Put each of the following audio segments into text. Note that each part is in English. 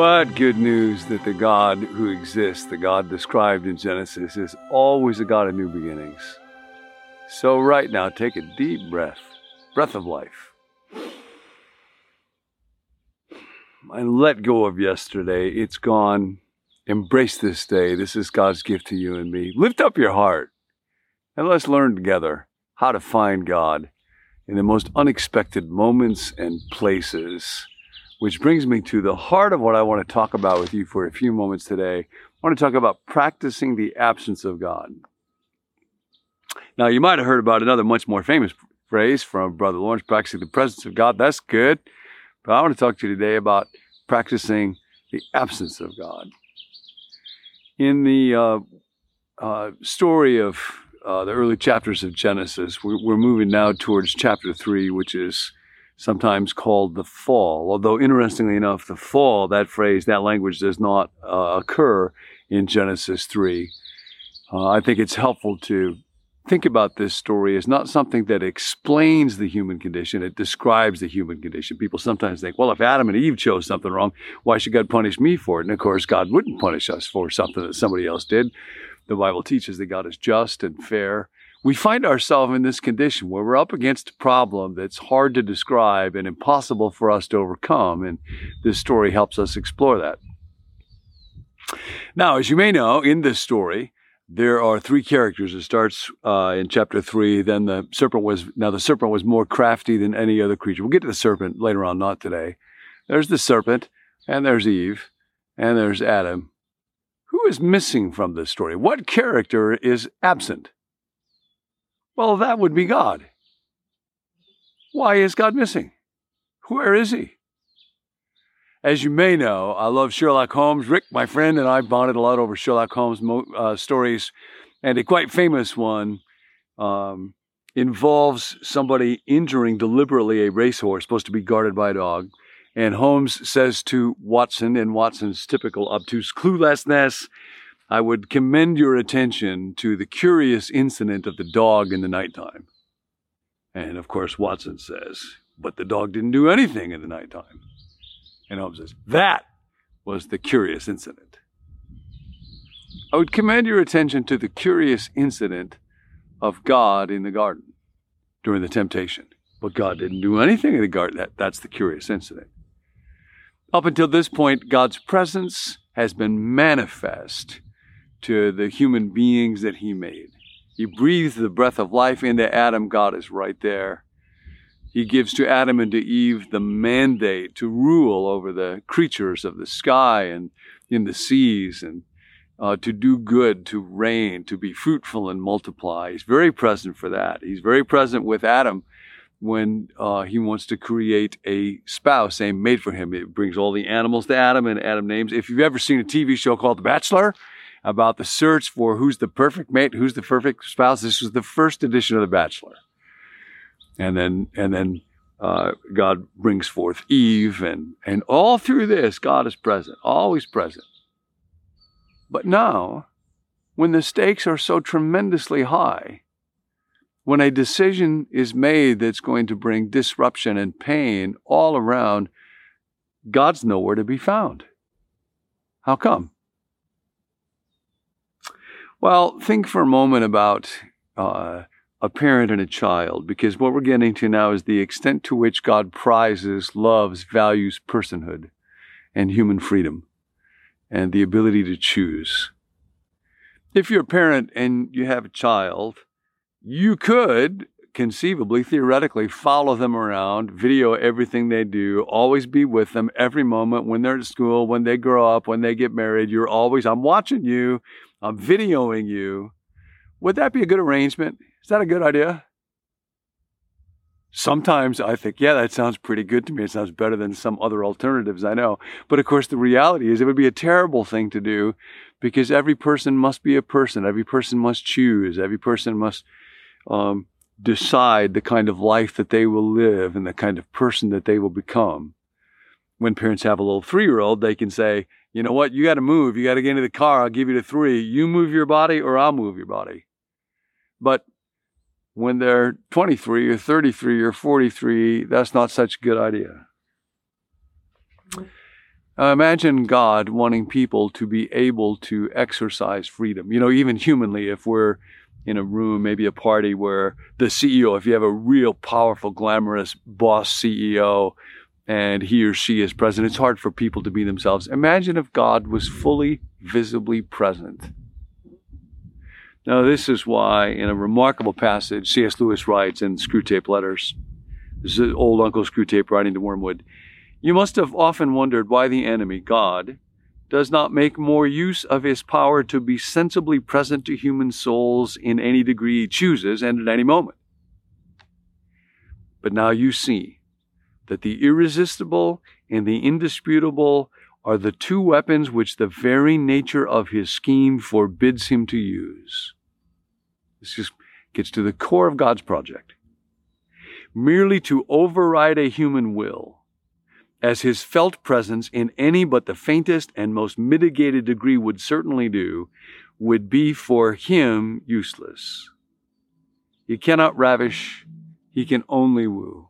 that good news that the God who exists, the God described in Genesis, is always a God of new beginnings. So, right now, take a deep breath, breath of life. And let go of yesterday. It's gone. Embrace this day. This is God's gift to you and me. Lift up your heart and let's learn together how to find God in the most unexpected moments and places. Which brings me to the heart of what I want to talk about with you for a few moments today. I want to talk about practicing the absence of God. Now, you might have heard about another much more famous phrase from Brother Lawrence practicing the presence of God. That's good. But I want to talk to you today about practicing the absence of God. In the uh, uh, story of uh, the early chapters of Genesis, we're, we're moving now towards chapter 3, which is sometimes called the fall. Although, interestingly enough, the fall, that phrase, that language does not uh, occur in Genesis 3. Uh, I think it's helpful to think about this story as not something that explains the human condition, it describes the human condition. People sometimes think, well, if Adam and Eve chose something wrong, why should God punish me for it? And of course, God wouldn't punish us for something that somebody else did. The Bible teaches that God is just and fair. We find ourselves in this condition where we're up against a problem that's hard to describe and impossible for us to overcome. And this story helps us explore that. Now, as you may know, in this story, there are three characters. It starts uh, in chapter three. Then the serpent was now the serpent was more crafty than any other creature. We'll get to the serpent later on, not today. There's the serpent, and there's Eve, and there's Adam. Who is missing from this story? What character is absent? Well, that would be God. Why is God missing? Where is he? As you may know, I love Sherlock Holmes. Rick, my friend, and I bonded a lot over Sherlock Holmes uh, stories, and a quite famous one um, involves somebody injuring deliberately a racehorse supposed to be guarded by a dog. And Holmes says to Watson, in Watson's typical obtuse cluelessness, I would commend your attention to the curious incident of the dog in the nighttime. And of course, Watson says, but the dog didn't do anything in the nighttime. And Holmes says, That was the curious incident. I would commend your attention to the curious incident of God in the garden during the temptation. But God didn't do anything in the garden. That, that's the curious incident. Up until this point, God's presence has been manifest to the human beings that He made. He breathes the breath of life into Adam. God is right there. He gives to Adam and to Eve the mandate to rule over the creatures of the sky and in the seas and uh, to do good, to reign, to be fruitful and multiply. He's very present for that. He's very present with Adam when uh, he wants to create a spouse, a mate for him. It brings all the animals to Adam and Adam names. If you've ever seen a TV show called The Bachelor, about the search for who's the perfect mate, who's the perfect spouse, this was the first edition of The Bachelor and then and then uh, God brings forth Eve, and and all through this, God is present, always present. But now, when the stakes are so tremendously high, when a decision is made that's going to bring disruption and pain all around, God's nowhere to be found. How come? Well, think for a moment about uh, a parent and a child, because what we're getting to now is the extent to which God prizes, loves, values personhood and human freedom and the ability to choose. If you're a parent and you have a child, you could conceivably, theoretically, follow them around, video everything they do, always be with them every moment when they're at school, when they grow up, when they get married. You're always, I'm watching you, I'm videoing you. Would that be a good arrangement? Is that a good idea? Sometimes I think, yeah, that sounds pretty good to me. It sounds better than some other alternatives I know. But of course, the reality is it would be a terrible thing to do because every person must be a person. Every person must choose. Every person must um, decide the kind of life that they will live and the kind of person that they will become. When parents have a little three year old, they can say, you know what, you got to move. You got to get into the car. I'll give you the three. You move your body or I'll move your body. But when they're 23 or 33 or 43, that's not such a good idea. Uh, imagine God wanting people to be able to exercise freedom. You know, even humanly, if we're in a room, maybe a party where the CEO, if you have a real powerful, glamorous boss CEO, and he or she is present, it's hard for people to be themselves. Imagine if God was fully, visibly present. Now, this is why, in a remarkable passage, C.S. Lewis writes in Screwtape Letters, this is old Uncle Screwtape writing to Wormwood, you must have often wondered why the enemy, God, does not make more use of his power to be sensibly present to human souls in any degree he chooses and at any moment. But now you see that the irresistible and the indisputable are the two weapons which the very nature of his scheme forbids him to use. This just gets to the core of God's project. Merely to override a human will as his felt presence in any but the faintest and most mitigated degree would certainly do, would be for him useless. He cannot ravish, he can only woo.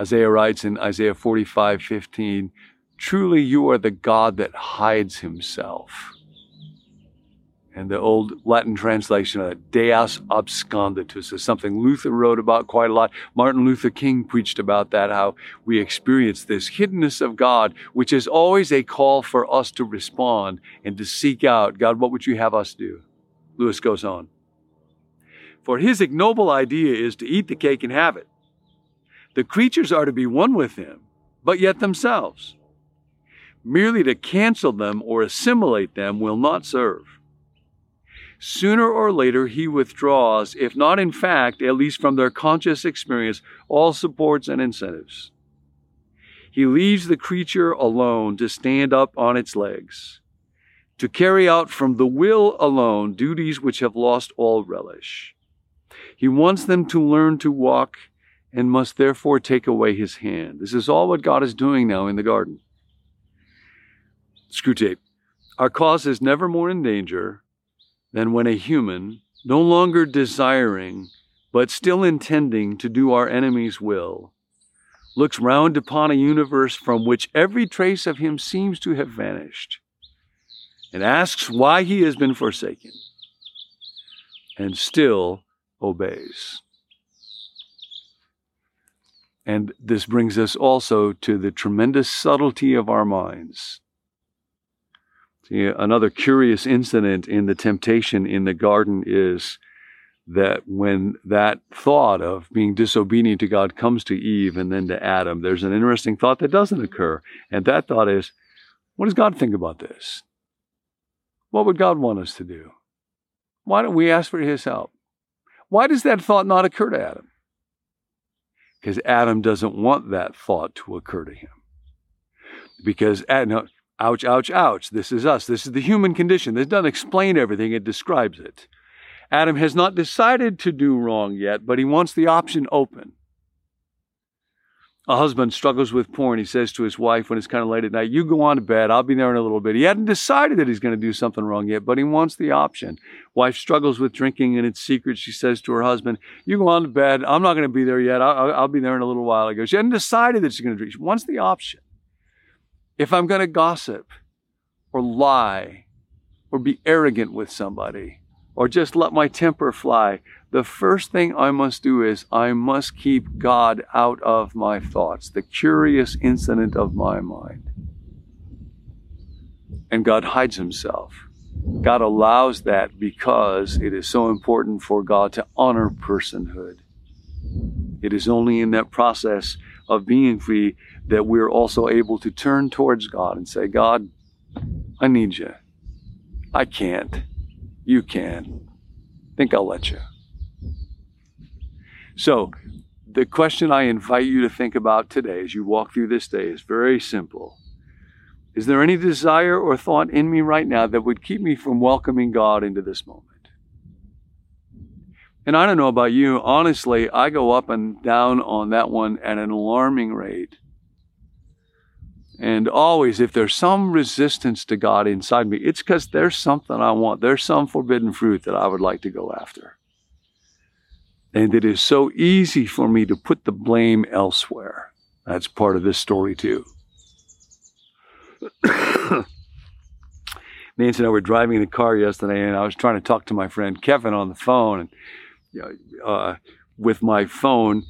Isaiah writes in Isaiah 45 15, Truly you are the God that hides himself and the old Latin translation of Deus absconditus is something Luther wrote about quite a lot. Martin Luther King preached about that, how we experience this hiddenness of God, which is always a call for us to respond and to seek out, God, what would you have us do? Lewis goes on. For his ignoble idea is to eat the cake and have it. The creatures are to be one with him, but yet themselves. Merely to cancel them or assimilate them will not serve sooner or later he withdraws, if not in fact, at least from their conscious experience, all supports and incentives. He leaves the creature alone to stand up on its legs, to carry out from the will alone duties which have lost all relish. He wants them to learn to walk and must therefore take away his hand. This is all what God is doing now in the garden. Screwtape. Our cause is never more in danger than when a human, no longer desiring, but still intending to do our enemy's will, looks round upon a universe from which every trace of him seems to have vanished, and asks why he has been forsaken, and still obeys. And this brings us also to the tremendous subtlety of our minds. See, another curious incident in the temptation in the garden is that when that thought of being disobedient to God comes to Eve and then to Adam, there's an interesting thought that doesn't occur. And that thought is, what does God think about this? What would God want us to do? Why don't we ask for his help? Why does that thought not occur to Adam? Because Adam doesn't want that thought to occur to him. Because Adam, Ouch, ouch, ouch. This is us. This is the human condition. This doesn't explain everything, it describes it. Adam has not decided to do wrong yet, but he wants the option open. A husband struggles with porn. He says to his wife when it's kind of late at night, You go on to bed. I'll be there in a little bit. He hadn't decided that he's going to do something wrong yet, but he wants the option. Wife struggles with drinking and it's secret. She says to her husband, You go on to bed. I'm not going to be there yet. I'll, I'll be there in a little while. Goes, She hadn't decided that she's going to drink. She wants the option. If I'm going to gossip or lie or be arrogant with somebody or just let my temper fly, the first thing I must do is I must keep God out of my thoughts, the curious incident of my mind. And God hides himself. God allows that because it is so important for God to honor personhood. It is only in that process of being free that we're also able to turn towards God and say, God, I need you. I can't. You can. Think I'll let you. So, the question I invite you to think about today as you walk through this day is very simple. Is there any desire or thought in me right now that would keep me from welcoming God into this moment? And I don't know about you, honestly, I go up and down on that one at an alarming rate. And always, if there's some resistance to God inside me, it's because there's something I want. There's some forbidden fruit that I would like to go after. And it is so easy for me to put the blame elsewhere. That's part of this story, too. Nancy and I were driving in the car yesterday, and I was trying to talk to my friend Kevin on the phone, and uh, with my phone,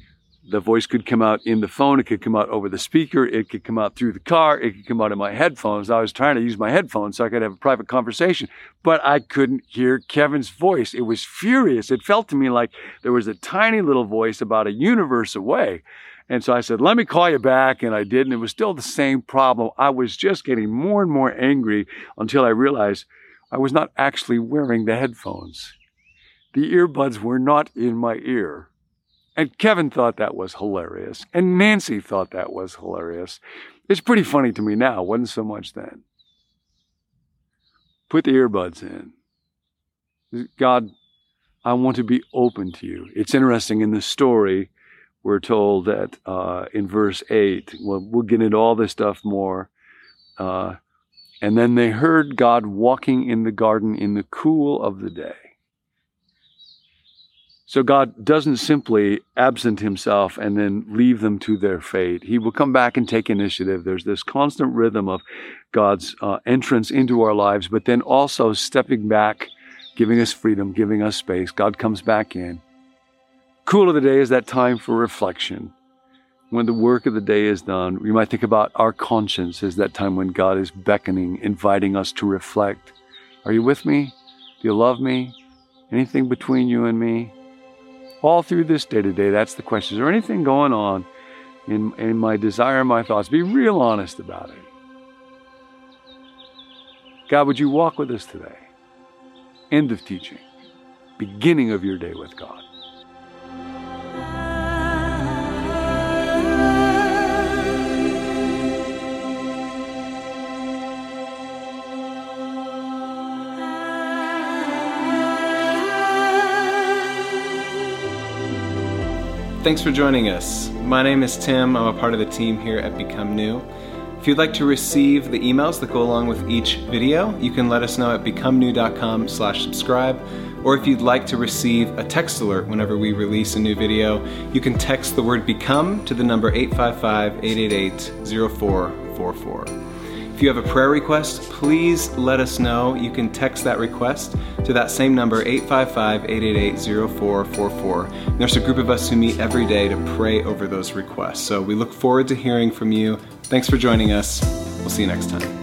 the voice could come out in the phone, it could come out over the speaker, it could come out through the car, it could come out in my headphones. I was trying to use my headphones so I could have a private conversation, but I couldn't hear Kevin's voice. It was furious. It felt to me like there was a tiny little voice about a universe away. And so I said, let me call you back. And I did. And it was still the same problem. I was just getting more and more angry until I realized I was not actually wearing the headphones. The earbuds were not in my ear. And Kevin thought that was hilarious. And Nancy thought that was hilarious. It's pretty funny to me now, wasn't so much then. Put the earbuds in. God, I want to be open to you. It's interesting in the story, we're told that uh, in verse 8, well, we'll get into all this stuff more. Uh, and then they heard God walking in the garden in the cool of the day. So God doesn't simply absent himself and then leave them to their fate. He will come back and take initiative. There's this constant rhythm of God's uh, entrance into our lives, but then also stepping back, giving us freedom, giving us space. God comes back in. Cool of the day is that time for reflection. When the work of the day is done, we might think about our conscience as that time when God is beckoning, inviting us to reflect. Are you with me? Do you love me? Anything between you and me? All through this day to day, that's the question. Is there anything going on in, in my desire, my thoughts? Be real honest about it. God, would you walk with us today? End of teaching, beginning of your day with God. Thanks for joining us. My name is Tim. I'm a part of the team here at Become New. If you'd like to receive the emails that go along with each video, you can let us know at becomenew.com slash subscribe. Or if you'd like to receive a text alert whenever we release a new video, you can text the word become to the number 855-888-0444. If you have a prayer request, please let us know. You can text that request to that same number, 855 888 0444. There's a group of us who meet every day to pray over those requests. So we look forward to hearing from you. Thanks for joining us. We'll see you next time.